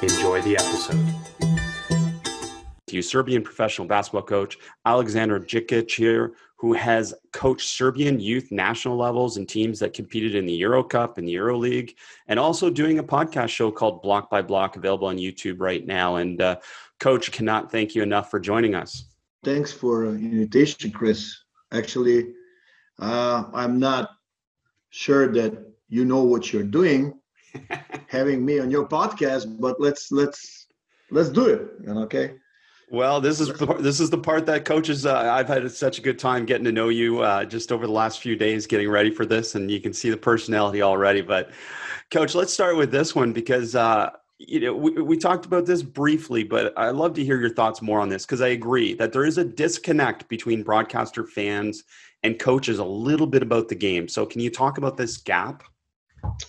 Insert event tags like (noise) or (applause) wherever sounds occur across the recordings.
Enjoy the episode. You Serbian professional basketball coach Aleksandar Džikić here, who has coached Serbian youth national levels and teams that competed in the Euro Cup and the Euro League, and also doing a podcast show called Block by Block, available on YouTube right now. And uh, Coach, cannot thank you enough for joining us. Thanks for the invitation, Chris. Actually, uh, I'm not sure that you know what you're doing, (laughs) having me on your podcast, but let's let's let's do it. Okay. Well, this is the this is the part that coaches. Uh, I've had such a good time getting to know you uh, just over the last few days, getting ready for this, and you can see the personality already. But, coach, let's start with this one because uh, you know we, we talked about this briefly, but I'd love to hear your thoughts more on this because I agree that there is a disconnect between broadcaster fans and coaches a little bit about the game. So, can you talk about this gap?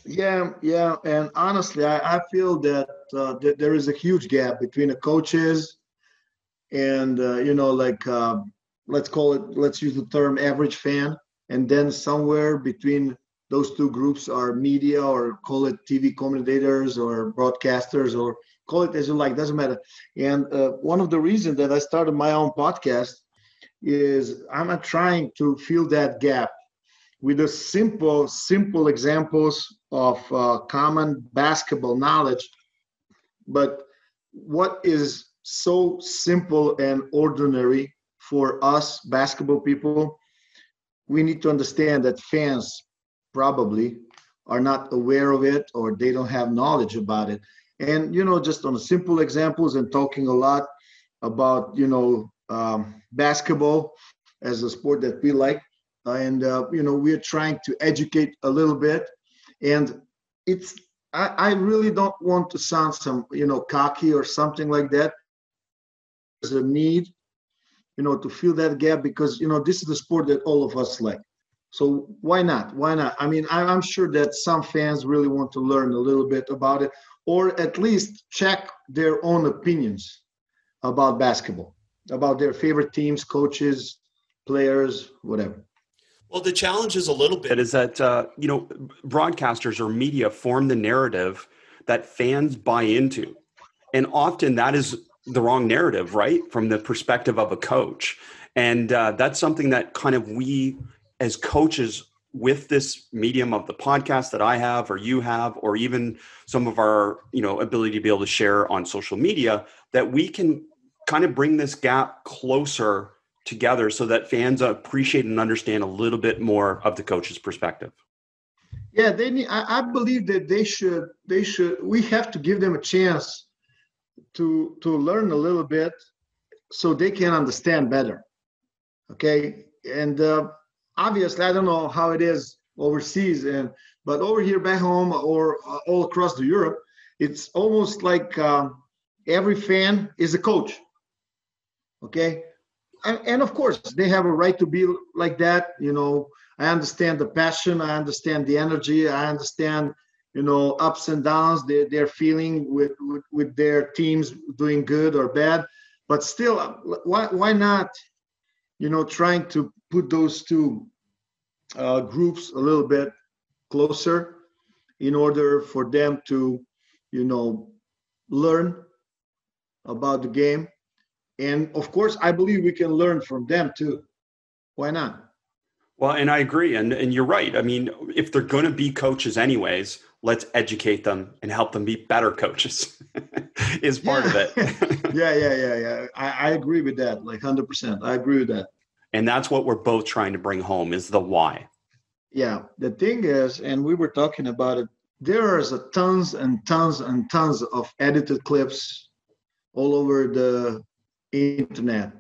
Yeah, yeah, and honestly, I, I feel that, uh, there is a huge gap between the coaches and uh, you know like uh, let's call it let's use the term average fan and then somewhere between those two groups are media or call it tv commentators or broadcasters or call it as you like doesn't matter. And uh, one of the reasons that i started my own podcast is i'm trying to fill that gap with the simple simple examples of uh, common basketball knowledge but what is so simple and ordinary for us basketball people. We need to understand that fans probably are not aware of it or they don't have knowledge about it. And, you know, just on simple examples and talking a lot about, you know, um, basketball as a sport that we like. And, uh, you know, we're trying to educate a little bit. And it's, I, I really don't want to sound some, you know, cocky or something like that there's a need, you know, to fill that gap because you know this is the sport that all of us like. So why not? Why not? I mean, I'm sure that some fans really want to learn a little bit about it, or at least check their own opinions about basketball, about their favorite teams, coaches, players, whatever. Well, the challenge is a little bit is that uh, you know broadcasters or media form the narrative that fans buy into, and often that is the wrong narrative, right? From the perspective of a coach. And uh, that's something that kind of we as coaches with this medium of the podcast that I have or you have or even some of our you know ability to be able to share on social media that we can kind of bring this gap closer together so that fans appreciate and understand a little bit more of the coach's perspective. Yeah they need I, I believe that they should they should we have to give them a chance to to learn a little bit so they can understand better okay? And uh, obviously i don't know how it is overseas and but over here back home or uh, all across the europe it's almost like uh, every fan is a coach okay and, of course they have a right to be like that you know. I understand the passion i understand the energy i understand you know ups and downs they, they're feeling with, with, with their teams doing good or bad. But still why, why not you know trying to put those two uh, groups a little bit closer in order for them to you know learn about the game and of course i believe we can learn from them too why not well and i agree and and you're right i mean if they're going to be coaches anyways let's educate them and help them be better coaches (laughs) is part yeah. of it. (laughs) yeah, yeah, yeah, yeah. I, I agree with that. Like hundred percent. I agree with that. And that's what we're both trying to bring home is the why. Yeah. The thing is, and we were talking about it, there is a tons and tons and tons of edited clips all over the internet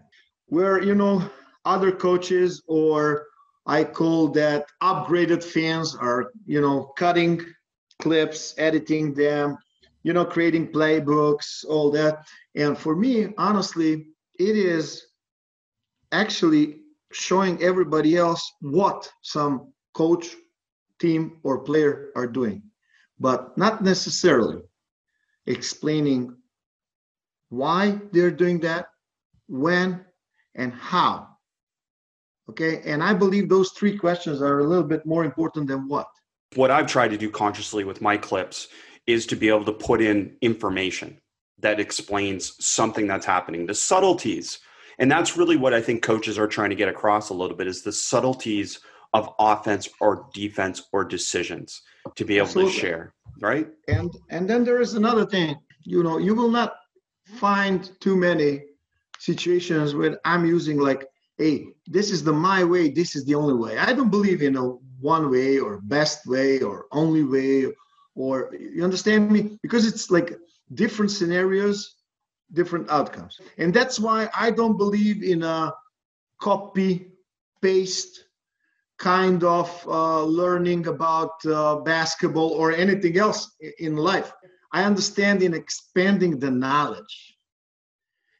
where you know other coaches or I call that upgraded fans are, you know, cutting clips, editing them, you know, creating playbooks, all that. And for me, honestly, it is actually showing everybody else what some coach, team, or player are doing, but not necessarily explaining why they're doing that, when, and how. Okay, and I believe those three questions are a little bit more important than what. What I've tried to do consciously with my clips is to be able to put in information that explains something that's happening, the subtleties. And that's really what I think coaches are trying to get across a little bit is the subtleties of offense or defense or decisions to be able Absolutely. to share, right? And and then there is another thing, you know, you will not find too many situations where I'm using like, hey, this is the my way, this is the only way. I don't believe in a one way or best way or only way or you understand me? Because it's like different scenarios different outcomes. And that's why i don't believe in a copy paste kind of uh, learning about uh, basketball or anything else in life. I understand in expanding the knowledge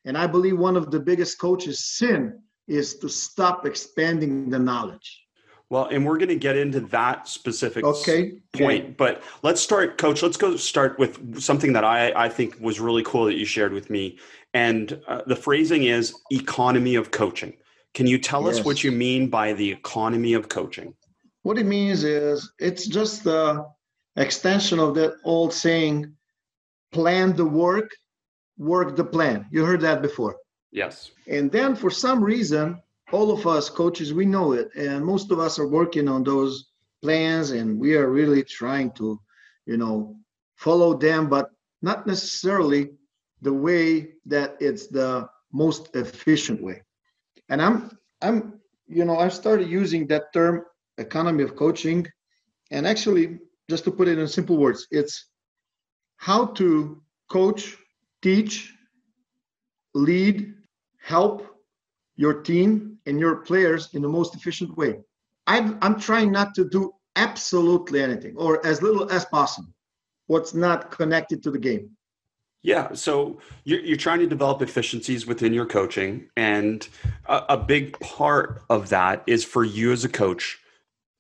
and i believe one of the biggest coaches sin is to stop expanding the knowledge well, and we're going to get into that specific okay. point, okay. but let's start, Coach. Let's go start with something that I, I think was really cool that you shared with me. And uh, the phrasing is economy of coaching. Can you tell yes. us what you mean by the economy of coaching? What it means is it's just the extension of that old saying plan the work, work the plan. You heard that before. Yes. And then for some reason, all of us coaches we know it and most of us are working on those plans and we are really trying to you know follow them but not necessarily the way that it's the most efficient way and i'm i'm you know i started using that term economy of coaching and actually just to put it in simple words it's how to coach teach lead help your team and your players in the most efficient way. I'm, I'm trying not to do absolutely anything or as little as possible what's not connected to the game. Yeah, so you're, you're trying to develop efficiencies within your coaching, and a, a big part of that is for you as a coach,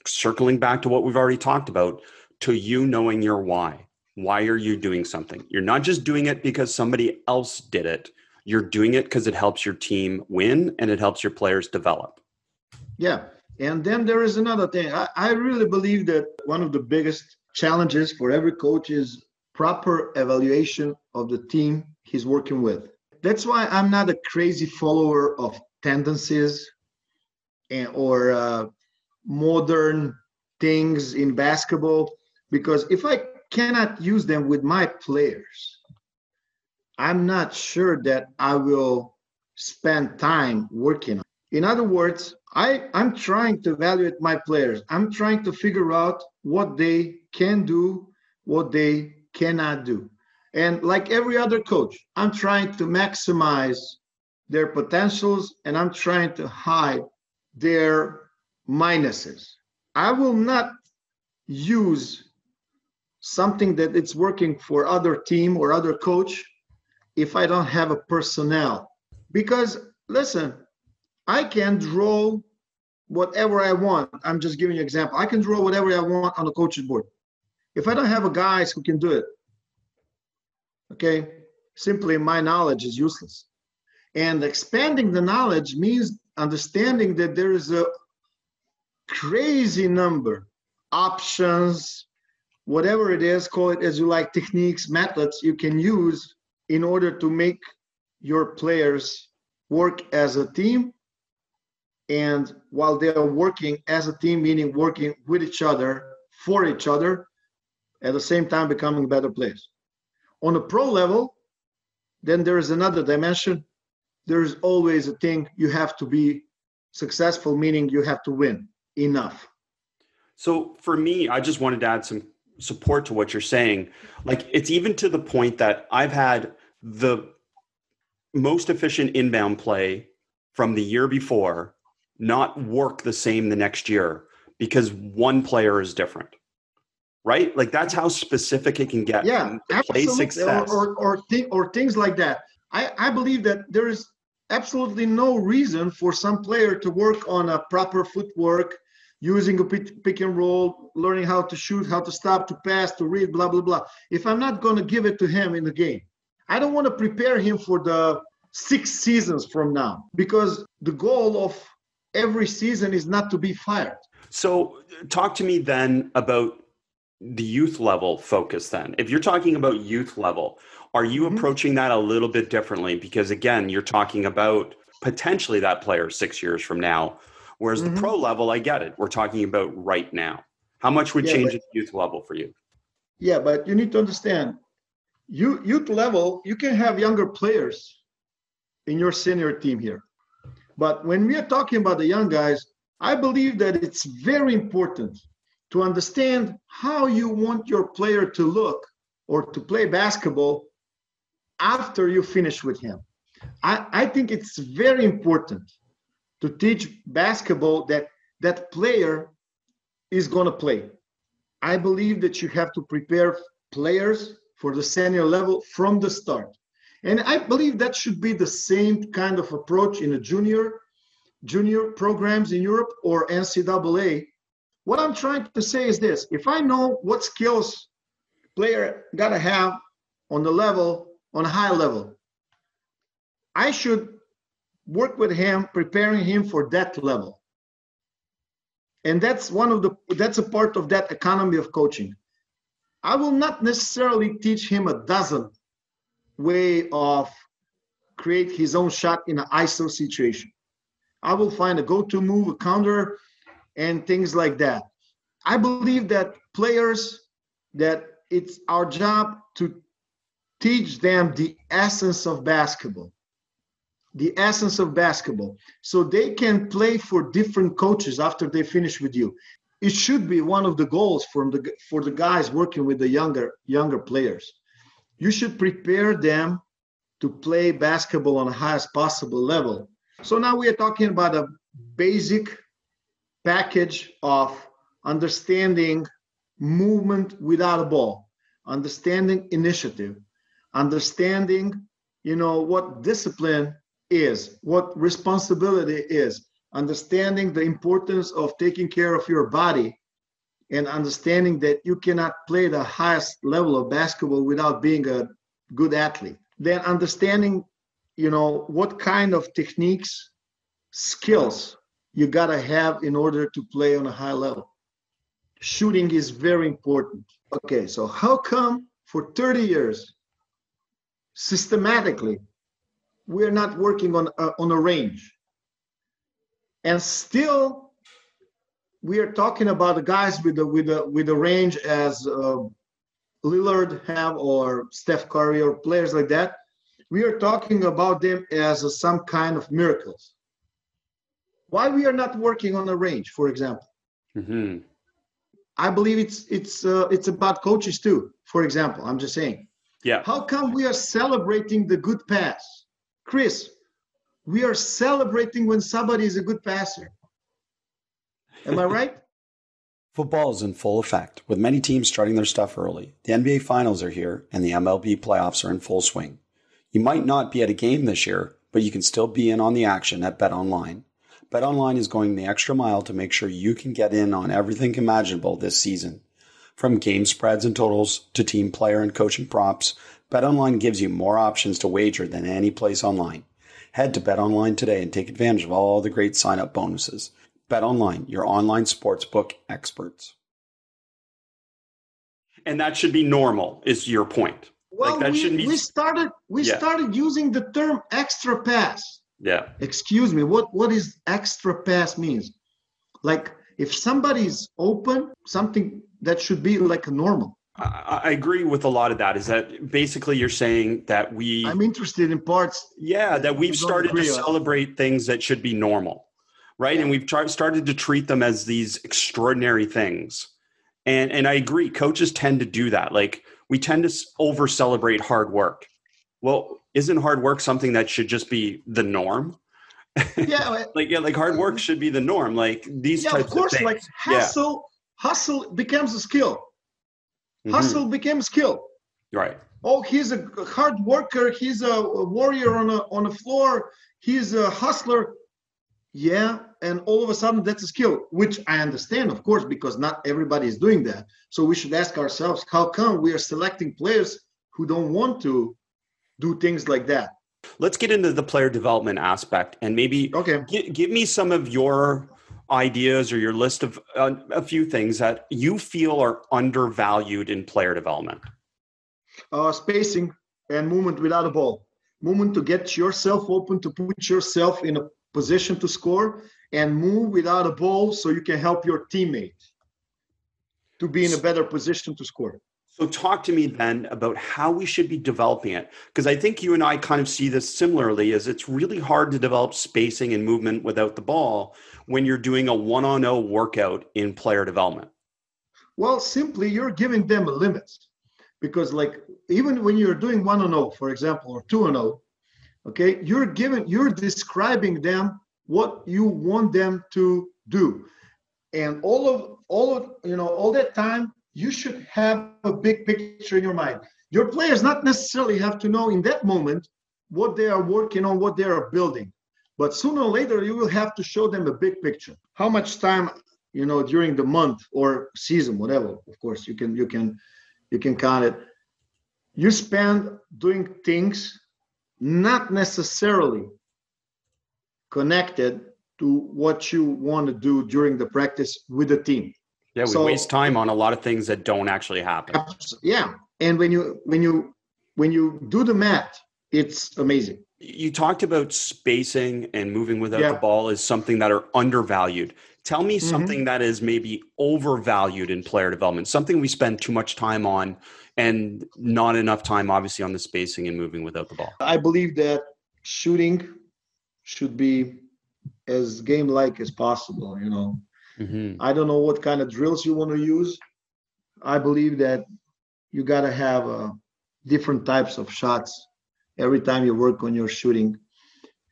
circling back to what we've already talked about, to you knowing your why. Why are you doing something? You're not just doing it because somebody else did it you're doing it because it helps your team win and it helps your players develop. Yeah. And then there is another thing. I, I really believe that one of the biggest challenges for every coach is proper evaluation of the team he's working with. That's why I'm not a crazy follower of tendencies and, or uh, modern things in basketball because if I cannot use them with my players, I'm not sure that I will spend time working. In other words, I, I'm trying to evaluate my players. I'm trying to figure out what they can do, what they cannot do. And like every other coach, I'm trying to maximize their potentials and I'm trying to hide their minuses. I will not use something that it's working for other team or other coach if I don't have a personnel. Because listen, I can draw whatever I want. I'm just giving you an example. I can draw whatever I want on the coach's board. If I don't have a guys who can do it, okay, simply my knowledge is useless. And expanding the knowledge means understanding that there is a crazy number options, whatever it is, call it as you like, techniques, methods you can use in order to make your players work as a team. And while they are working as a team meaning working with each other for each other at the same time becoming better players. On a pro level then there is another dimension. There's always a thing you have to be successful meaning you have to win enough. So for me i just wanted to add some support to what you're saying like it's even to the point that i've had the most efficient inbound play from the year before not work the same the next year because one player is different. right? Like that's how specific it can get. Yeah, play success. Or, or, or, th- or things like that. I, I believe that there is absolutely no reason for some player to work on a proper footwork, using a pick and roll, learning how to shoot, how to stop, to pass, to read, blah, blah, blah. If I'm not going to give it to him in the game, I don't want to prepare him for the six seasons from now because the goal of every season is not to be fired. So, talk to me then about the youth level focus then. If you're talking about youth level, are you mm-hmm. approaching that a little bit differently? Because again, you're talking about potentially that player six years from now. Whereas mm-hmm. the pro level, I get it. We're talking about right now. How much would yeah, change but, at youth level for you? Yeah, but you need to understand, you youth level, you can have younger players in your senior team here. But when we are talking about the young guys, I believe that it's very important to understand how you want your player to look or to play basketball after you finish with him. I, I think it's very important to teach basketball that that player is going to play. I believe that you have to prepare players for the senior level from the start. And I believe that should be the same kind of approach in a junior junior programs in Europe or NCAA what I'm trying to say is this if I know what skills player gotta have on the level, on a high level, I should work with him, preparing him for that level. And that's one of the that's a part of that economy of coaching. I will not necessarily teach him a dozen way of create his own shot in an ISO situation. I will find a go-to move, a counter, and things like that. I believe that players that it's our job to teach them the essence of basketball the essence of basketball. So they can play for different coaches after they finish with you. It should be one of the goals from the for the guys working with the younger younger players. You should prepare them to play basketball on the highest possible level. So now we are talking about a basic package of understanding movement without a ball, understanding initiative, understanding, you know, what discipline is, what responsibility is, understanding the importance of taking care of your body and understanding that you cannot play the highest level of basketball without being a good athlete. Then understanding, you know, what kind of techniques, skills you got to have in order to play on a high level. Shooting is very important. Okay, so how come for 30 years, systematically, we're not working on a, on a range? And still, we are talking about the guys with the with the with the range as uh, Lillard have or Steph Curry or players like that. We are talking about them as a, some kind of miracles why we are not working on a range, for example. Mm-hmm. I believe it's it's uh, it's about coaches too. For example, I'm just saying. Yeah. How come we are celebrating the good pass, Chris? We are celebrating when somebody is a good passer. Am I right? (laughs) Football is in full effect, with many teams starting their stuff early. The NBA Finals are here, and the MLB playoffs are in full swing. You might not be at a game this year, but you can still be in on the action at Bet Online. BetOnline is going the extra mile to make sure you can get in on everything imaginable this season. From game spreads and totals to team player and coaching props, BetOnline gives you more options to wager than any place online. Head to BetOnline today and take advantage of all the great sign-up bonuses. BetOnline, your online sportsbook experts. And that should be normal, is your point. Well, like we, be... we started we yeah. started using the term extra pass yeah. Excuse me, what what is extra pass means? Like if somebody's open, something that should be like a normal. I, I agree with a lot of that. Is that basically you're saying that we? I'm interested in parts. Yeah, that we've started to celebrate things that should be normal, right? Yeah. And we've tried, started to treat them as these extraordinary things. And and I agree, coaches tend to do that. Like we tend to over celebrate hard work. Well, isn't hard work something that should just be the norm? Yeah, (laughs) like yeah, like hard work should be the norm. Like these yeah, types of course. Of like hustle, yeah. hustle becomes a skill. Mm-hmm. Hustle became skill. Right. Oh, he's a hard worker. He's a warrior on a on a floor. He's a hustler. Yeah, and all of a sudden that's a skill, which I understand, of course, because not everybody is doing that. So we should ask ourselves, how come we are selecting players who don't want to do things like that? Let's get into the player development aspect and maybe okay. G- give me some of your ideas or your list of uh, a few things that you feel are undervalued in player development. Uh, spacing and movement without a ball. Movement to get yourself open, to put yourself in a position to score, and move without a ball so you can help your teammate to be in a better position to score. So, talk to me then about how we should be developing it. Because I think you and I kind of see this similarly, as it's really hard to develop spacing and movement without the ball when you're doing a one on zero workout in player development. Well, simply you're giving them limits. Because, like, even when you're doing one on zero, for example, or two on zero, okay, you're giving, you're describing them what you want them to do. And all of, all of, you know, all that time, you should have a big picture in your mind. Your players not necessarily have to know in that moment what they are working on, what they are building. But sooner or later, you will have to show them a big picture. How much time, you know, during the month or season, whatever. Of course, you can you can you can count it. You spend doing things not necessarily connected to what you want to do during the practice with the team. Yeah, we so, waste time on a lot of things that don't actually happen. Yeah, and when you when you when you do the math, it's amazing. You talked about spacing and moving without yeah. the ball is something that are undervalued. Tell me mm-hmm. something that is maybe overvalued in player development, something we spend too much time on and not enough time, obviously, on the spacing and moving without the ball. I believe that shooting should be as game like as possible, you know. Mm-hmm. I don't know what kind of drills you want to use. I believe that you got to have uh, different types of shots every time you work on your shooting.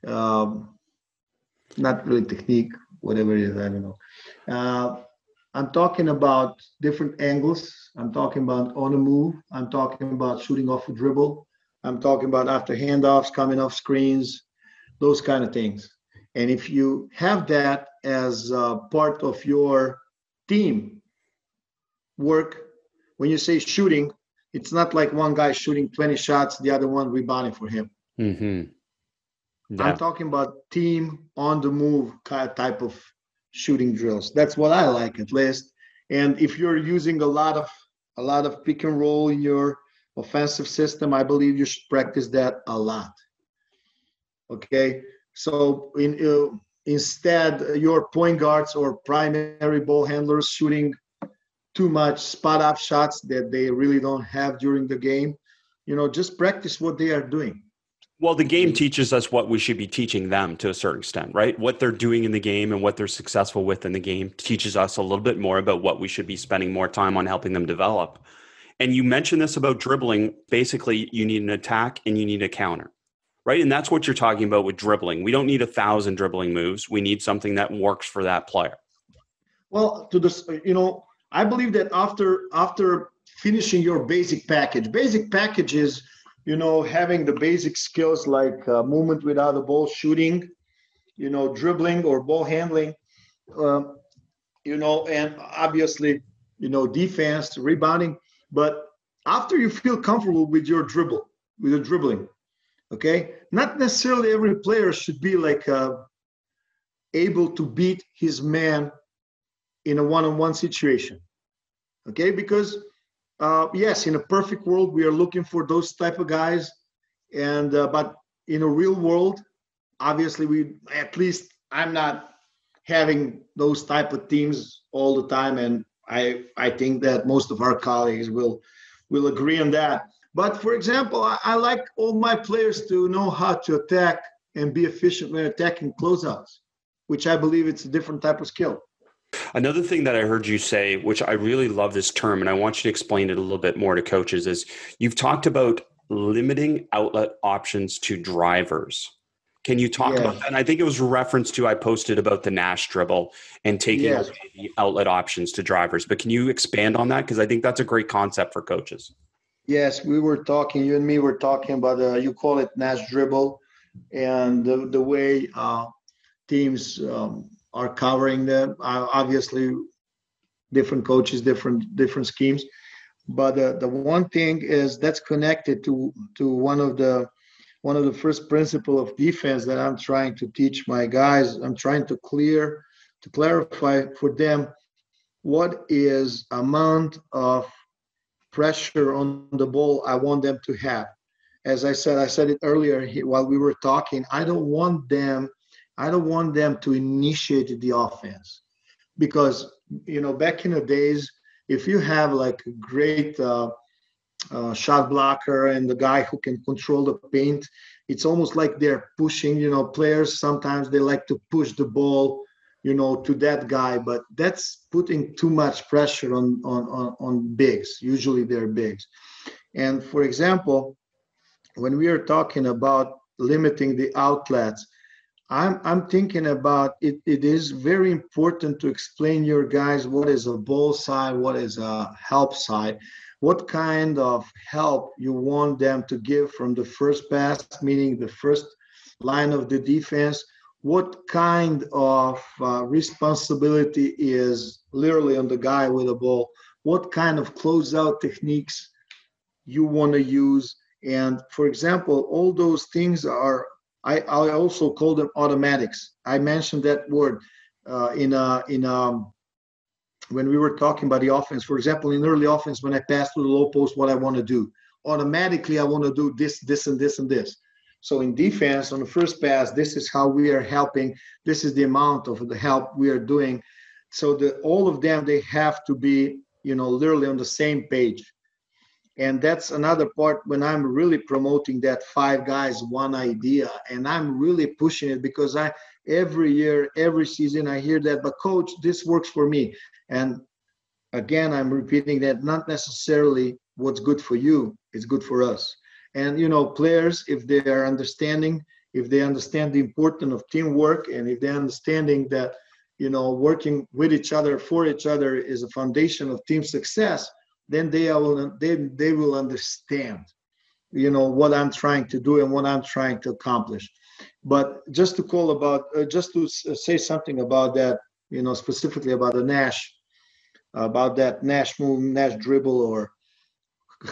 Um, not really technique, whatever it is, I don't know. Uh, I'm talking about different angles. I'm talking about on the move. I'm talking about shooting off a dribble. I'm talking about after handoffs, coming off screens, those kind of things. And if you have that as part of your team work, when you say shooting, it's not like one guy shooting 20 shots, the other one rebounding for him. Mm-hmm. Yeah. I'm talking about team on the move type of shooting drills. That's what I like at least. And if you're using a lot of a lot of pick and roll in your offensive system, I believe you should practice that a lot. Okay, so in, uh, instead, your point guards or primary ball handlers shooting too much spot up shots that they really don't have during the game. You know, just practice what they are doing. Well, the game teaches us what we should be teaching them to a certain extent, right? What they're doing in the game and what they're successful with in the game teaches us a little bit more about what we should be spending more time on helping them develop. And you mentioned this about dribbling. Basically, you need an attack and you need a counter right? And that's what you're talking about with dribbling. We don't need a thousand dribbling moves. We need something that works for that player. Well, to this, you know, I believe that after after finishing your basic package, basic package is, you know, having the basic skills like uh, movement without the ball, shooting, you know, dribbling or ball handling, uh, you know, and obviously, you know, defense, rebounding. But after you feel comfortable with your dribble, with your dribbling, okay? Not necessarily every player should be like uh, able to beat his man in a one-on-one situation. Okay? Because uh, yes in a perfect world we are looking for those type of guys and uh, but in a real world obviously we at least i'm not having those type of teams all the time and i i think that most of our colleagues will will agree on that but for example, I, I like all my players to know how to attack and be efficient when attacking closeouts, which I believe it's a different type of skill. Another thing that I heard you say, which I really love this term, and I want you to explain it a little bit more to coaches, is you've talked about limiting outlet options to drivers. Can you talk yeah. about that? And I think it was reference to I posted about the Nash dribble and taking yes. the outlet options to drivers. But can you expand on that? Because I think that's a great concept for coaches. Yes, we were talking. You and me were talking about uh, you call it Nash dribble, and the the way uh, teams um, are covering them. Uh, obviously, different coaches, different different schemes. But uh, the one thing is that's connected to to one of the one of the first principle of defense that I'm trying to teach my guys. I'm trying to clear to clarify for them what is amount of pressure on the ball I want them to have. As I said, I said it earlier while we were talking. I don't want them. I don't want them to initiate the offense because you know back in the days, if you have like a great uh, uh, shot blocker and the guy who can control the paint. It's almost like they're pushing, you know, players sometimes they like to push the ball, you know, to that guy, but that's putting too much pressure on on on, on bigs. Usually they're bigs. And for example, when we are talking about limiting the outlets, I'm I'm thinking about it. It is very important to explain your guys what is a ball side, what is a help side, what kind of help you want them to give from the first pass, meaning the first line of the defense, what kind of uh, responsibility is literally on the guy with the ball, what kind of closeout techniques you want to use. And for example, all those things are, I, I also call them automatics. I mentioned that word uh, in a, in a when we were talking about the offense, for example, in early offense, when I pass to the low post, what I want to do automatically, I want to do this, this, and this, and this. So in defense, on the first pass, this is how we are helping. This is the amount of the help we are doing. So that all of them they have to be, you know, literally on the same page. And that's another part when I'm really promoting that five guys, one idea, and I'm really pushing it because I every year, every season, I hear that. But coach, this works for me. And again, I'm repeating that not necessarily what's good for you is good for us. And you know, players, if they are understanding, if they understand the importance of teamwork, and if they're understanding that you know working with each other for each other is a foundation of team success, then they will they, they will understand you know what i'm trying to do and what i'm trying to accomplish but just to call about uh, just to say something about that you know specifically about the nash about that Nash move, Nash dribble, or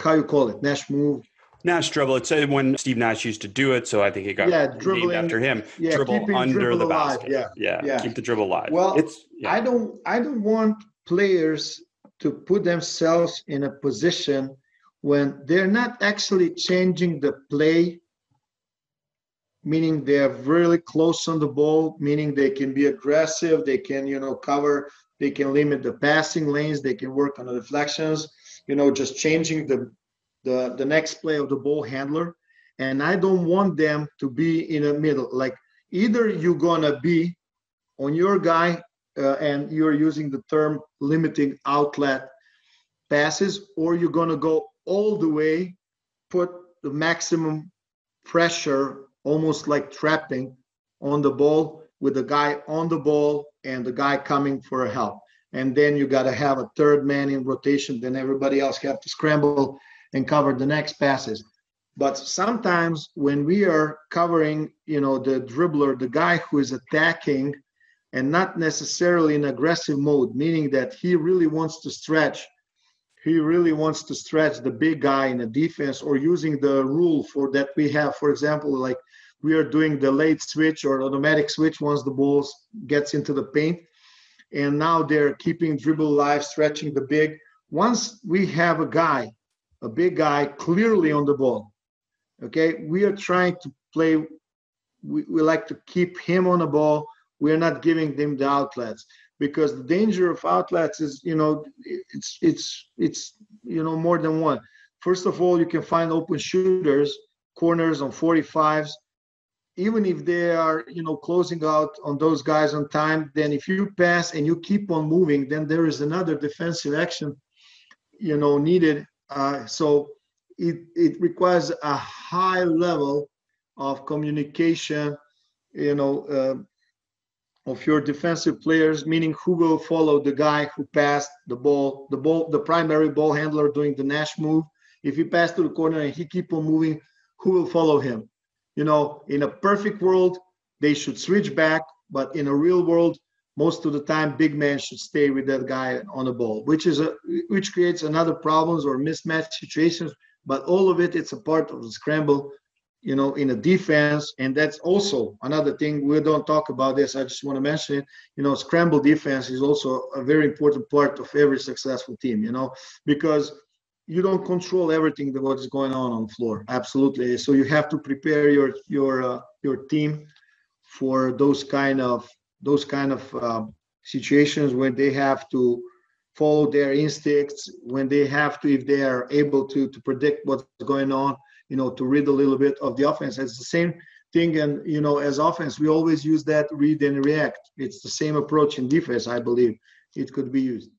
how you call it, Nash move. Nash dribble. It's uh, when Steve Nash used to do it, so I think it got yeah, named after him. Yeah, dribble under dribble the alive. basket. Yeah. yeah, yeah, keep the dribble alive. Well, it's. Yeah. I don't. I don't want players to put themselves in a position when they're not actually changing the play meaning they're really close on the ball meaning they can be aggressive they can you know cover they can limit the passing lanes. They can work on the deflections. You know, just changing the the the next play of the ball handler. And I don't want them to be in the middle. Like either you're gonna be on your guy uh, and you're using the term limiting outlet passes, or you're gonna go all the way, put the maximum pressure, almost like trapping on the ball with the guy on the ball and the guy coming for help. And then you got to have a third man in rotation. Then everybody else have to scramble and cover the next passes. But sometimes when we are covering, you know, the dribbler, the guy who is attacking and not necessarily in aggressive mode, meaning that he really wants to stretch, he really wants to stretch the big guy in the defense or using the rule for that we have, for example, like we are doing the late switch or automatic switch once the ball gets into the paint. And now they're keeping dribble alive, stretching the big. Once we have a guy, a big guy clearly on the ball, okay, we are trying to play. We, we like to keep him on the ball. We're not giving them the outlets because the danger of outlets is, you know, it's it's it's you know more than one. First of all, you can find open shooters, corners on 45s even if they are you know closing out on those guys on time then if you pass and you keep on moving then there is another defensive action you know needed uh, so it it requires a high level of communication you know, uh, of your defensive players, meaning who will follow the guy who passed the ball, the ball, the primary ball handler doing the Nash move. If he passed to the corner and he keep on moving, who will follow him? You know, in a perfect world, they should switch back, but in a real world, most of the time big man should stay with that guy on the ball which is a which creates another problems or mismatch situations but all of it it's a part of the scramble you know in a defense. And that's also another thing we don't talk about this i just want to mention it. You know scramble defense is also a very important part of every successful team you know because you don't control everything that what is going on on floor absolutely. So you have to prepare your your uh, your team for those kind of those kind of uh, situations when they have to follow their instincts, when they have to, if they are able to to predict what's going on, you know, to read a little bit of the offense. It's the same thing, and you know, as offense, we always use that read and react. It's the same approach in defense, I believe. It could be used.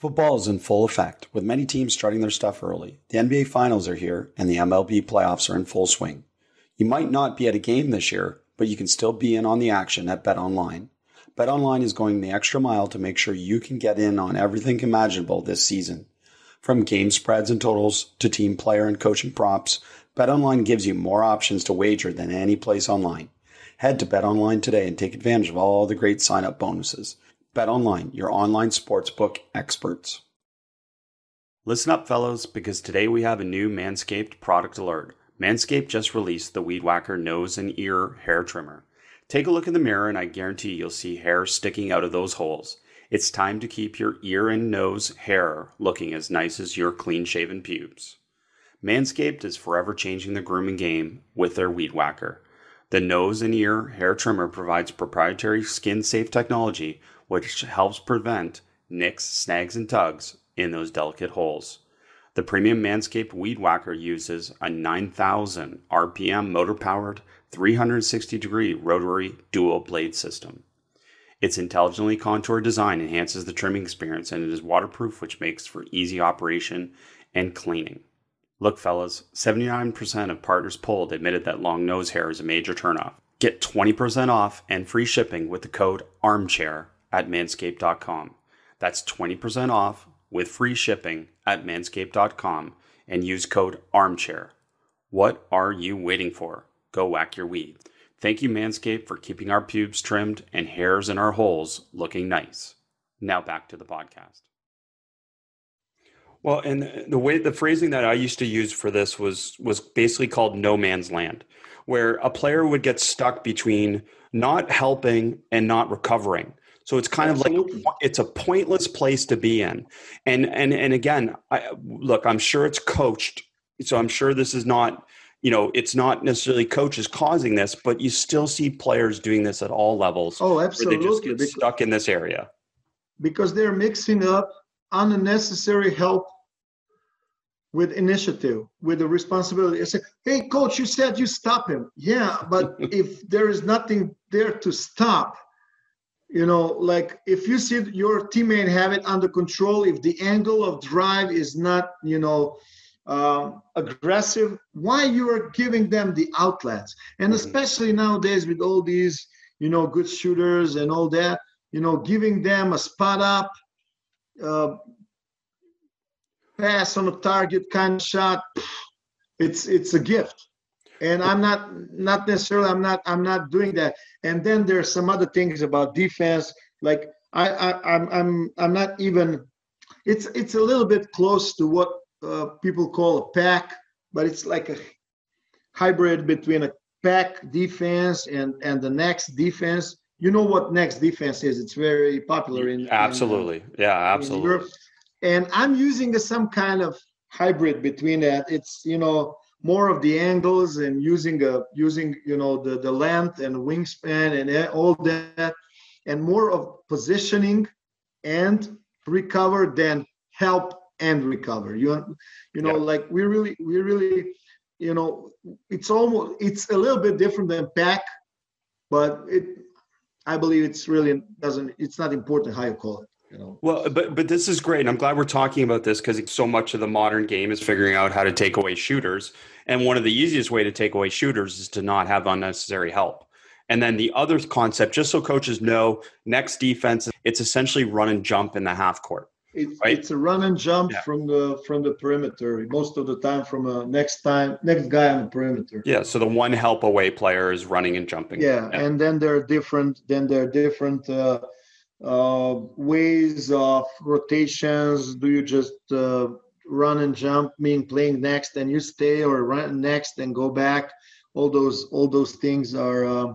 Football is in full effect, with many teams starting their stuff early. The NBA Finals are here, and the MLB playoffs are in full swing. You might not be at a game this year, but you can still be in on the action at BetOnline. BetOnline is going the extra mile to make sure you can get in on everything imaginable this season. From game spreads and totals to team player and coaching props, BetOnline gives you more options to wager than any place online. Head to BetOnline today and take advantage of all the great sign-up bonuses. BetOnline, your online sportsbook experts. Listen up, fellows, because today we have a new Manscaped product alert. Manscaped just released the Weed Whacker nose and ear hair trimmer. Take a look in the mirror, and I guarantee you'll see hair sticking out of those holes. It's time to keep your ear and nose hair looking as nice as your clean shaven pubes. Manscaped is forever changing the grooming game with their Weed Whacker. The nose and ear hair trimmer provides proprietary skin safe technology which helps prevent nicks, snags, and tugs in those delicate holes. The premium Manscaped Weed Whacker uses a 9,000 RPM motor powered 360 degree rotary dual blade system. Its intelligently contoured design enhances the trimming experience and it is waterproof, which makes for easy operation and cleaning. Look, fellas, 79% of partners polled admitted that long nose hair is a major turnoff. Get 20% off and free shipping with the code ARMCHAIR at manscaped.com. That's 20% off with free shipping at manscaped.com and use code armchair. What are you waiting for? Go whack your weed. Thank you, Manscaped, for keeping our pubes trimmed and hairs in our holes looking nice. Now back to the podcast. Well, and the way the phrasing that I used to use for this was was basically called no man's land, where a player would get stuck between not helping and not recovering. So it's kind Absolutely. of like it's a pointless place to be in. And and and again, I, look, I'm sure it's coached. So I'm sure this is not, you know, it's not necessarily coaches causing this, but you still see players doing this at all levels. Oh, absolutely. they just get because, stuck in this area because they're mixing up unnecessary help with initiative, with the responsibility. It's like, hey, coach, you said you stop him. Yeah, but (laughs) if there is nothing there to stop, you know like if you see your teammate have it under control if the angle of drive is not you know um, aggressive why you are giving them the outlets and mm-hmm. especially nowadays with all these you know good shooters and all that you know giving them a spot up uh, pass on a target kind of shot it's it's a gift and i'm not not necessarily i'm not i'm not doing that. And then there's some other things about defense like i, I i'm i'm i'm not even it's it's a little bit close to what uh, people call a pack but it's like a hybrid between a pack defense and and the next defense. You know what next defense is? It's very popular in absolutely in, uh, yeah absolutely. And i'm using some kind of hybrid between that. It's you know more of the angles and using a using you know the the length and wingspan and all that and more of positioning and recover than help and recover you you know yeah. like we really we really you know it's almost it's a little bit different than pack but it i believe it's really doesn't it's not important how you call it you know well but but this is great and i'm glad we're talking about this because so much of the modern game is figuring out how to take away shooters and one of the easiest way to take away shooters is to not have unnecessary help And then the other concept, just so coaches know, next defense, it's essentially run and jump in the half court. It's, right? it's a run and jump yeah. from the from the perimeter most of the time from a next time next guy on the perimeter. Yeah, so the one help away player is running and jumping. Yeah, yeah. and then there are different then there are different uh, uh, ways of rotations. Do you just uh, run and jump, mean playing next and you stay, or run next and go back? All those all those things are uh,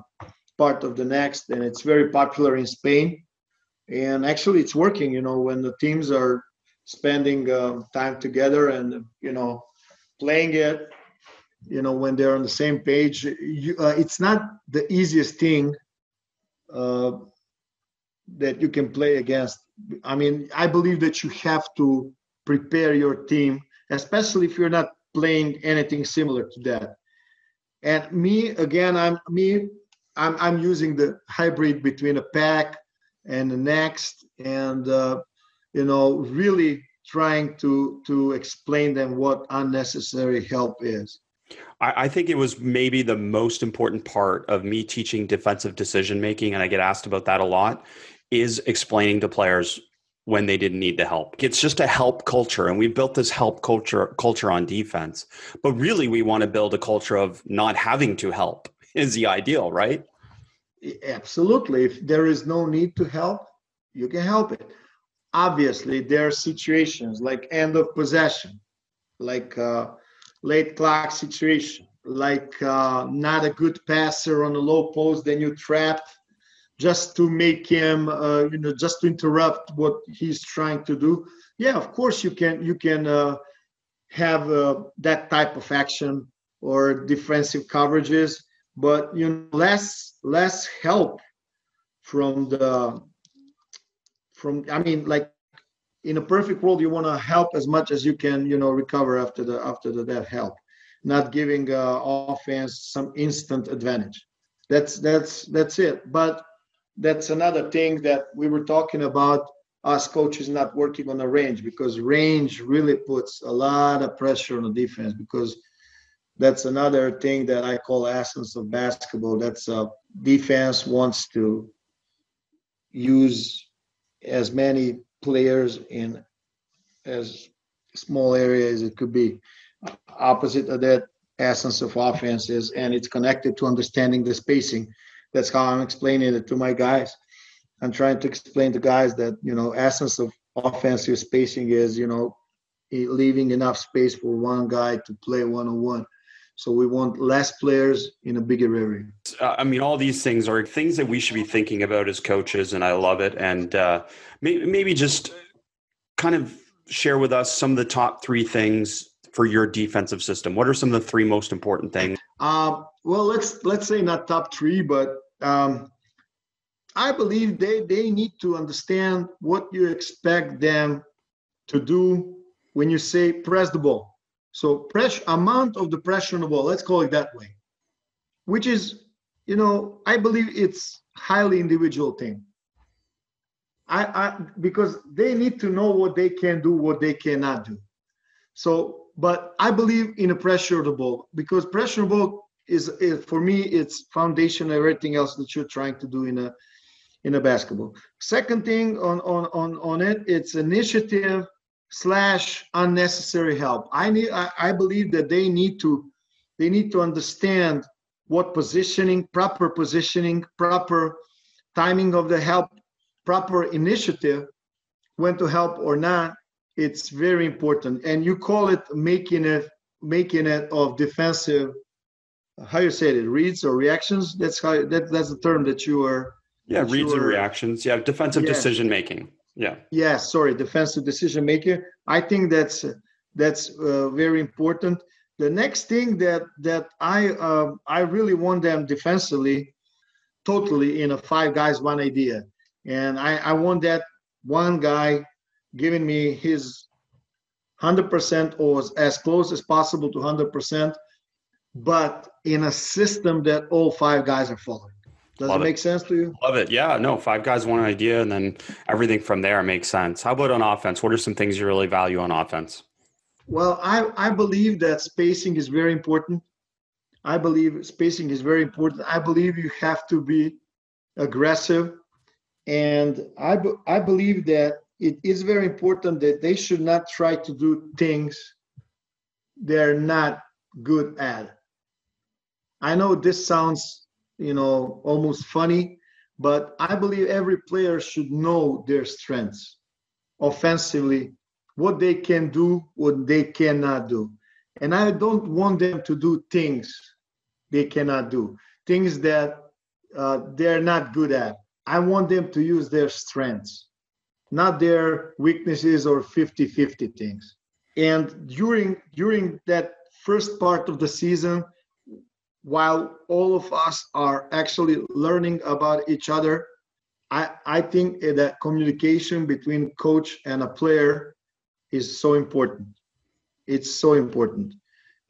part of the next, and it's very popular in Spain and actually it's working you know when the teams are spending uh, time together and you know playing it you know when they're on the same page you, uh, it's not the easiest thing uh, that you can play against. I mean i believe that you have to prepare your team especially if you're not playing anything similar to that. And me again i'm me i'm, I'm using the hybrid between a pack and the next and uh, you know really trying to to explain them what unnecessary help is. I, I think it was maybe the most important part of me teaching defensive decision making and i get asked about that a lot is explaining to players when they didn't need the help. It's just a help culture and we've built this help culture culture on defense. But really we want to build a culture of not having to help (laughs) is the ideal, right? absolutely if there is no need to help you can help it obviously there are situations like end of possession like uh, late clock situation like uh, not a good passer on a low post then you trapped just to make him uh, you know just to interrupt what he's trying to do. Yeah of course you can you can uh, have uh, that type of action or defensive coverages but you know less less help from the from i mean like in a perfect world you want to help as much as you can you know recover after the after the that help not giving uh, offense some instant advantage. That's that's that's it. But that's another thing that we were talking about us coaches not working on the range because range really puts a lot of pressure on the defense because that's another thing that I call essence of basketball. That's uh, defense wants to use as many players in as small area as it could be. Opposite of that essence of offense is, and it's connected to understanding the spacing. That's how I'm explaining it to my guys. I'm trying to explain to guys that you know essence of offensive spacing is you know leaving enough space for one guy to play one on one so we want less players in a bigger area. Uh, I mean, all these things are things that we should be thinking about as coaches, and I love it. And uh, maybe, maybe just kind of share with us some of the top three things for your defensive system. What are some of the three most important things? Uh, well, let's let's say not top three, but um, I believe they they need to understand what you expect them to do when you say press the ball so pressure amount of the pressure on the ball, let's call it that way, which is, you know, I believe it's highly individual thing. I, I because they need to know what they can do, what they cannot do. So, but I believe in a pressure of the ball because pressure of the ball is, is for me it's foundation everything else that you're trying to do in a in a basketball. Second thing on on on on it, it's initiative slash unnecessary help. I need I, I believe that they need to they need to understand what positioning, proper positioning, proper timing of the help, proper initiative, when to help or not. It's very important. And you call it making it making it of defensive how you say it reads or reactions that's how that, that's the term that you are yeah reads and reactions yeah defensive yeah. decision making yeah. Yeah. Sorry, defensive decision maker. I think that's that's uh, very important. The next thing that that I uh, I really want them defensively, totally in a five guys one idea, and I I want that one guy giving me his hundred percent or as close as possible to hundred percent, but in a system that all five guys are following. Does Love it make sense to you? Love it. Yeah. No, five guys, one idea, and then everything from there makes sense. How about on offense? What are some things you really value on offense? Well, I, I believe that spacing is very important. I believe spacing is very important. I believe you have to be aggressive. And I, I believe that it is very important that they should not try to do things they're not good at. I know this sounds, you know, almost funny, but I believe every player should know their strengths offensively, what they can do, what they cannot do. And I don't want them to do things they cannot do, things that uh, they're not good at. I want them to use their strengths, not their weaknesses or 50 50 things. And during during that first part of the season, while all of us are actually learning about each other, I, I think that communication between coach and a player is so important. It's so important.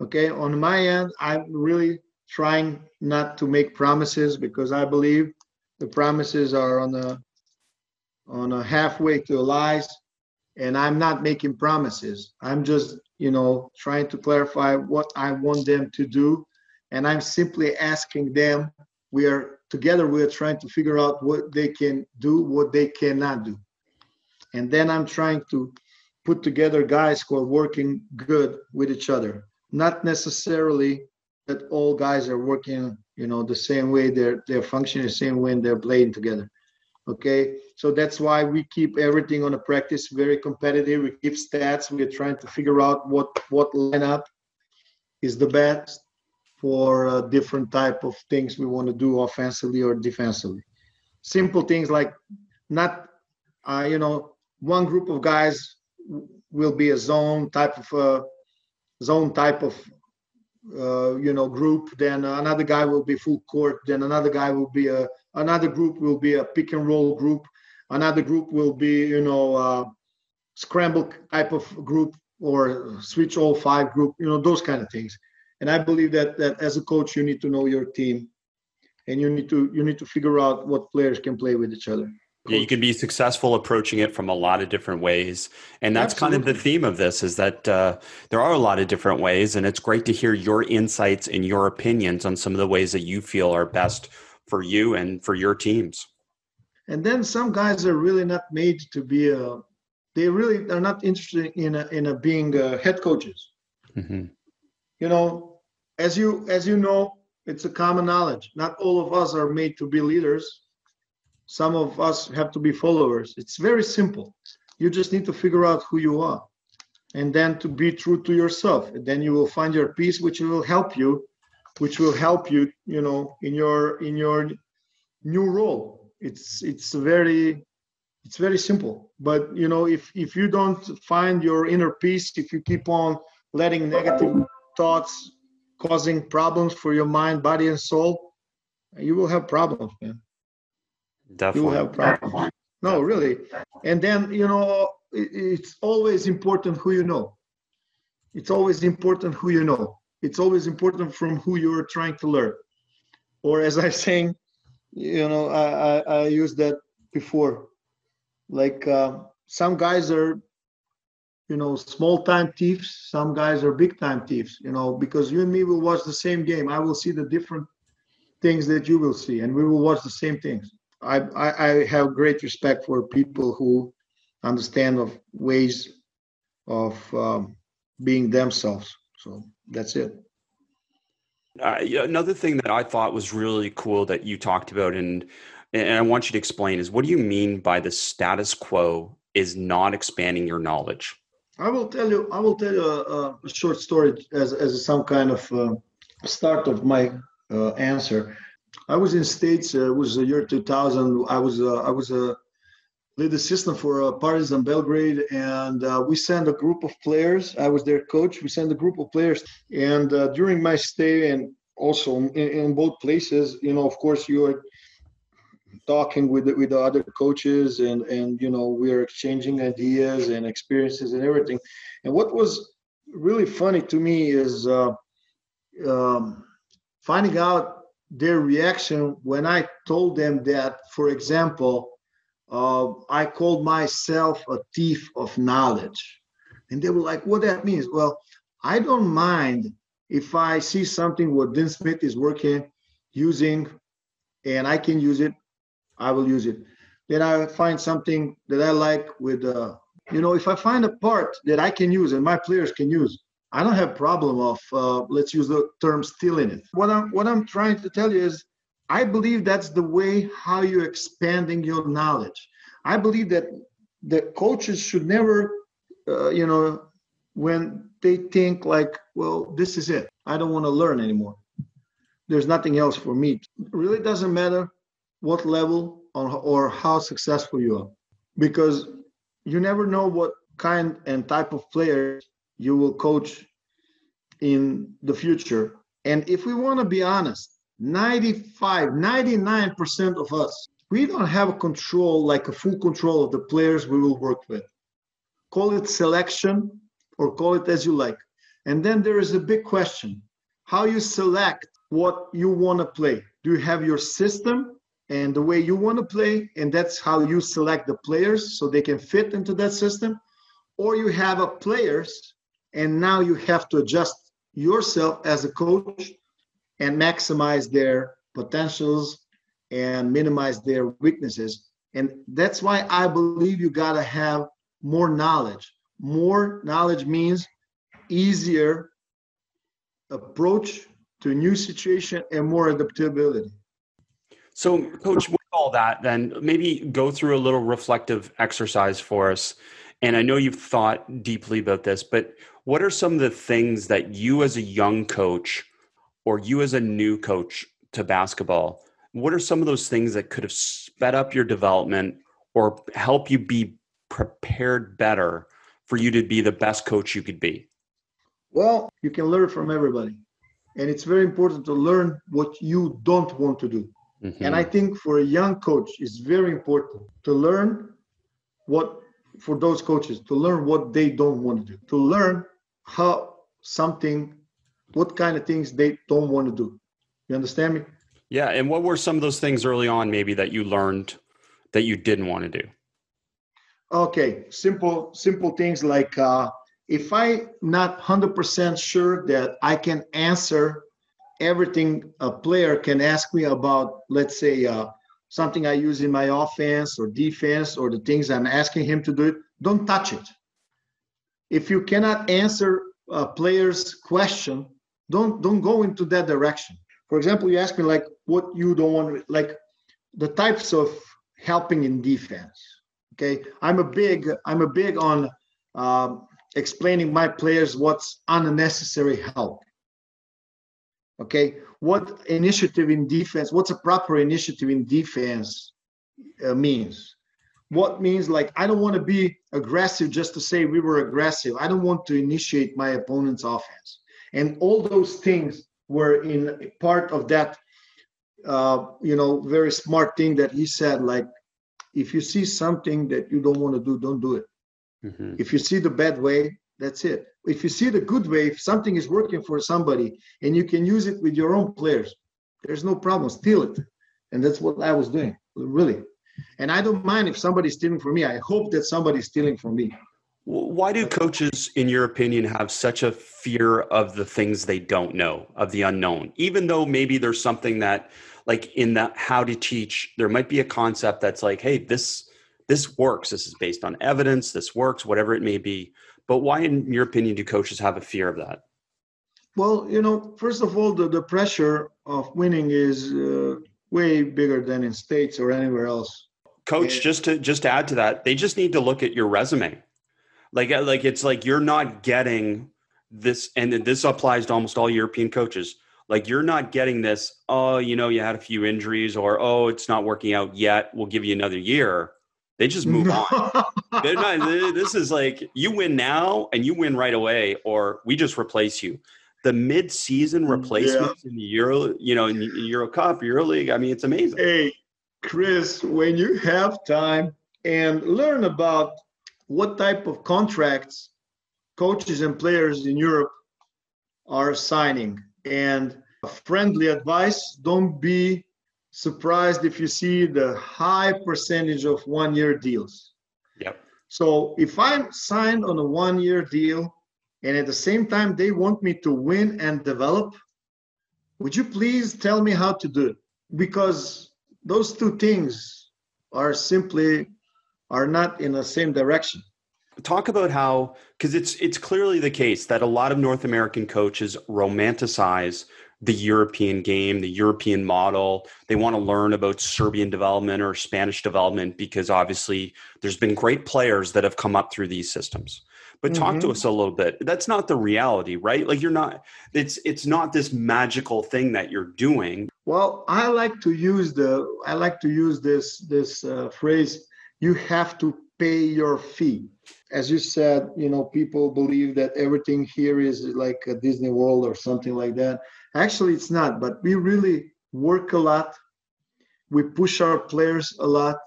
Okay, on my end, I'm really trying not to make promises because I believe the promises are on a on a halfway to lies, and I'm not making promises. I'm just you know trying to clarify what I want them to do and i'm simply asking them we are together we are trying to figure out what they can do what they cannot do. And then i'm trying to put together guys who are working good with each other. Not necessarily that all guys are working you know the same way they're they're functioning the same way and they're playing together. Okay? So that's why we keep everything on a practice very competitive. We keep stats. We're trying to figure out what what lineup is the best for uh, different type of things we want to do offensively or defensively. Simple things like not, uh, you know, one group of guys will be a zone type of uh, zone type of uh, you know group. Then another guy will be full court. Then another guy will be a another group will be a pick and roll group. Another group will be you know uh, scramble type of group or switch all five group. You know those kind of things and I believe that that as a coach, you need to know your team, and you need to you need to figure out what players can play with each other. Yeah, you can be successful approaching it from a lot of different ways, and that's Absolutely. kind of the theme of this: is that uh, there are a lot of different ways, and it's great to hear your insights and your opinions on some of the ways that you feel are best for you and for your teams. And then some guys are really not made to be a. They really are not interested in a, in a being a head coaches. Mm-hmm. You know, as you as you know, it's a common knowledge. Not all of us are made to be leaders. Some of us have to be followers. It's very simple. You just need to figure out who you are and then to be true to yourself. And then you will find your peace, which will help you, which will help you, you know, in your in your new role. It's it's very it's very simple. But you know, if if you don't find your inner peace, if you keep on letting negative thoughts causing problems for your mind, body, and soul, you will have problems, man. Definitely. You will have problems. No, really. And then, you know, it's always important who you know. It's always important who you know. It's always important from who you're trying to learn. Or as I saying, you know, I, I, I used that before. Like uh, some guys are you know, small time thieves. Some guys are big time thieves, you know, because you and me will watch the same game. I will see the different things that you will see, and we will watch the same things. I, I, I have great respect for people who understand of ways of um, being themselves. So that's it. Uh, another thing that I thought was really cool that you talked about, and and I want you to explain, is what do you mean by the status quo is not expanding your knowledge? I will tell you. I will tell you a, a short story as as some kind of uh, start of my uh, answer. I was in states. Uh, it was the year 2000. I was uh, I was a lead assistant for uh, Partizan Belgrade, and uh, we sent a group of players. I was their coach. We sent a group of players, and during my stay and also in, in both places, you know, of course, you are talking with the, with the other coaches and and you know we are exchanging ideas and experiences and everything. And what was really funny to me is uh, um, finding out their reaction when i told them that for example uh, i called myself a thief of knowledge. And they were like what that means? Well i don't mind if I see something what Dean Smith is working, using, and I can use it, I will use it. Then I find something that I like with, uh, you know, if I find a part that I can use and my players can use, I don't have problem of uh, let's use the term stealing it. What I'm what I'm trying to tell you is, I believe that's the way how you're expanding your knowledge. I believe that the coaches should never, uh, you know, when they think like, well, this is it. I don't want to learn anymore. There's nothing else for me. It really doesn't matter what level or, or how successful you are, because you never know what kind and type of player you will coach in the future. And if we want to be honest, 95, 99% of us, we don't have a control, like a full control of the players we will work with. Call it selection or call it as you like. And then there is a big question how you select what you want to play. Do you have your system and the way you want to play, and that's how you select the players so they can fit into that system? Or you have a players and now you have to adjust yourself as a coach and maximize their potentials and minimize their weaknesses. And that's why I believe you got to have more knowledge more knowledge means easier approach to new situation and more adaptability. So, coach, with all that, then maybe go through a little reflective exercise for us. And I know you've thought deeply about this, but what are some of the things that you, as a young coach, or you as a new coach to basketball, what are some of those things that could have sped up your development or help you be prepared better for you to be the best coach you could be? Well, you can learn from everybody. And it's very important to learn what you don't want to do. Mm-hmm. And I think for a young coach, it's very important to learn what, for those coaches, to learn what they don't want to do, to learn how something, what kind of things they don't want to do. You understand me? Yeah. And what were some of those things early on, maybe that you learned that you didn't want to do? Okay, simple simple things like uh, if I'm not hundred percent sure that I can answer everything a player can ask me about, let's say uh, something I use in my offense or defense or the things I'm asking him to do, don't touch it. If you cannot answer a player's question, don't don't go into that direction. For example, you ask me like what you don't want, like the types of helping in defense Okay, I'm a big I'm a big on um, explaining my players what's unnecessary help. Okay, what initiative in defense? What's a proper initiative in defense uh, means? What means like I don't want to be aggressive just to say we were aggressive. I don't want to initiate my opponent's offense, and all those things were in part of that. Uh, you know, very smart thing that he said, like if you see something that you don't want to do, don't do it. Mm-hmm. If you see the bad way, that's it. If you see the good way, if something is working for somebody and you can use it with your own players, there's no problem. Steal it. And that's what I was doing, really. And I don't mind if somebody's stealing from me. I hope that somebody's stealing from me. Why do coaches, in your opinion, have such a fear of the things they don't know, of the unknown, even though maybe there's something that like in the how to teach there might be a concept that's like hey this this works this is based on evidence this works whatever it may be but why in your opinion do coaches have a fear of that? Well you know first of all the, the pressure of winning is uh, way bigger than in states or anywhere else. Coach just to just to add to that they just need to look at your resume. Like uh, like it's like you're not getting this and this applies to almost all european coaches. Like you're not getting this, oh, you know, you had a few injuries or oh, it's not working out yet. We'll give you another year. They just move on. They're not, this is like you win now and you win right away, or we just replace you. The mid-season replacements yeah. in the Euro, you know, in Euro Cup, Euro League. I mean, it's amazing. Hey, Chris, when you have time and learn about what type of contracts coaches and players in Europe are signing and friendly advice don't be surprised if you see the high percentage of one year deals. Yep. So if I'm signed on a one year deal and at the same time they want me to win and develop, would you please tell me how to do it? Because those two things are simply are not in the same direction talk about how because it's it's clearly the case that a lot of north american coaches romanticize the european game the european model. They want to learn about serbian development or spanish development because obviously there's been great players that have come up through these systems. But talk mm-hmm. to us a little bit. That's not the reality right? Like you're not it's it's not this magical thing that you're doing. Well i like to use the i like to use this this uh, phrase you have to pay your fee. As you said you know people believe that everything here is like a disney world or something like that actually it's not but we really work a lot. We push our players a lot.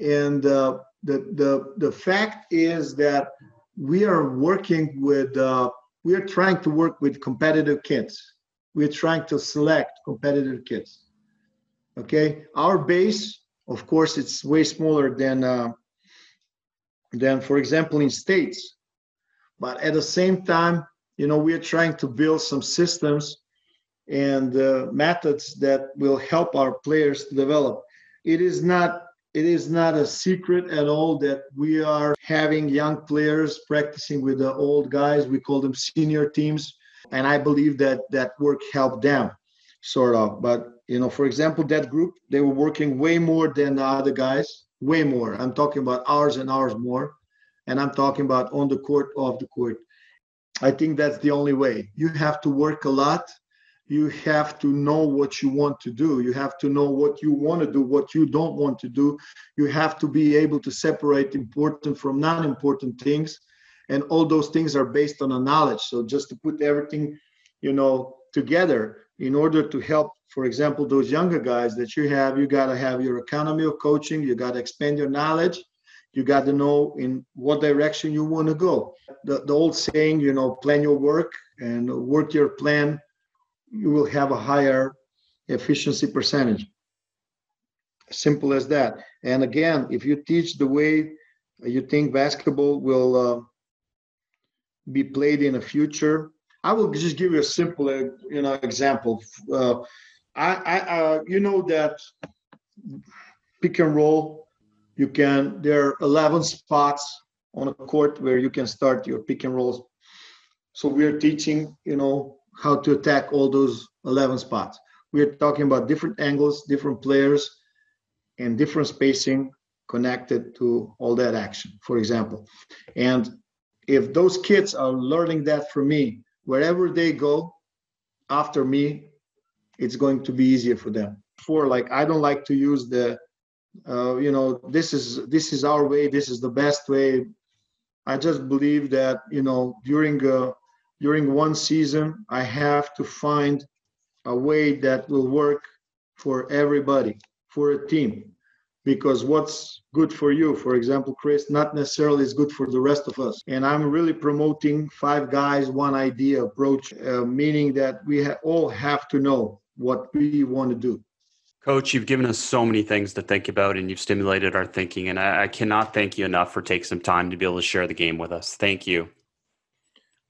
And uh, the the the fact is that we are working with uh, we are trying to work with competitive kids. We're trying to select competitive kids. Okay? Our base of course it's way smaller than uh, than for example in states. But at the same time you know we are trying to build some systems and uh, methods that will help our players to develop it is not it is not a secret at all that we are having young players practicing with the old guys. We call them senior teams. And I believe that that work helped them sort of. But, you know, for example, that group, they were working way more than the other guys, way more. I'm talking about hours and hours more. And I'm talking about on the court, off the court. I think that's the only way. You have to work a lot you have to know what you want to do. You have to know what you want to do what you don't want to do. You have to be able to separate important from non-important things. And all those things are based on a knowledge. So just to put everything you know together in order to help for example those younger guys that you have you got to have your economy of coaching. You got to expand your knowledge. You got to know in what direction you want to go. The, the old saying you know plan your work and work your plan you will have a higher efficiency percentage. Simple as that. And again, if you teach the way you think basketball will uh, be played in the future, I will just give you a simple, uh, you know, example. Uh, I, I uh, you know that pick and roll, you can. There are 11 spots on a court where you can start your pick and rolls. So we're teaching, you know, how to attack all those 11 spots. We're talking about different angles, different players, and different spacing connected to all that action, for example. And if those kids are learning that from me, wherever they go after me, it's going to be easier for them. For like, I don't like to use the, uh, you know, this is this is our way, this is the best way. I just believe that you know during uh, during one season, I have to find a way that will work for everybody, for a team. Because what's good for you, for example, Chris, not necessarily is good for the rest of us. And I'm really promoting five guys, one idea approach, uh, meaning that we ha- all have to know what we want to do. Coach, you've given us so many things to think about and you've stimulated our thinking. And I, I cannot thank you enough for taking some time to be able to share the game with us. Thank you.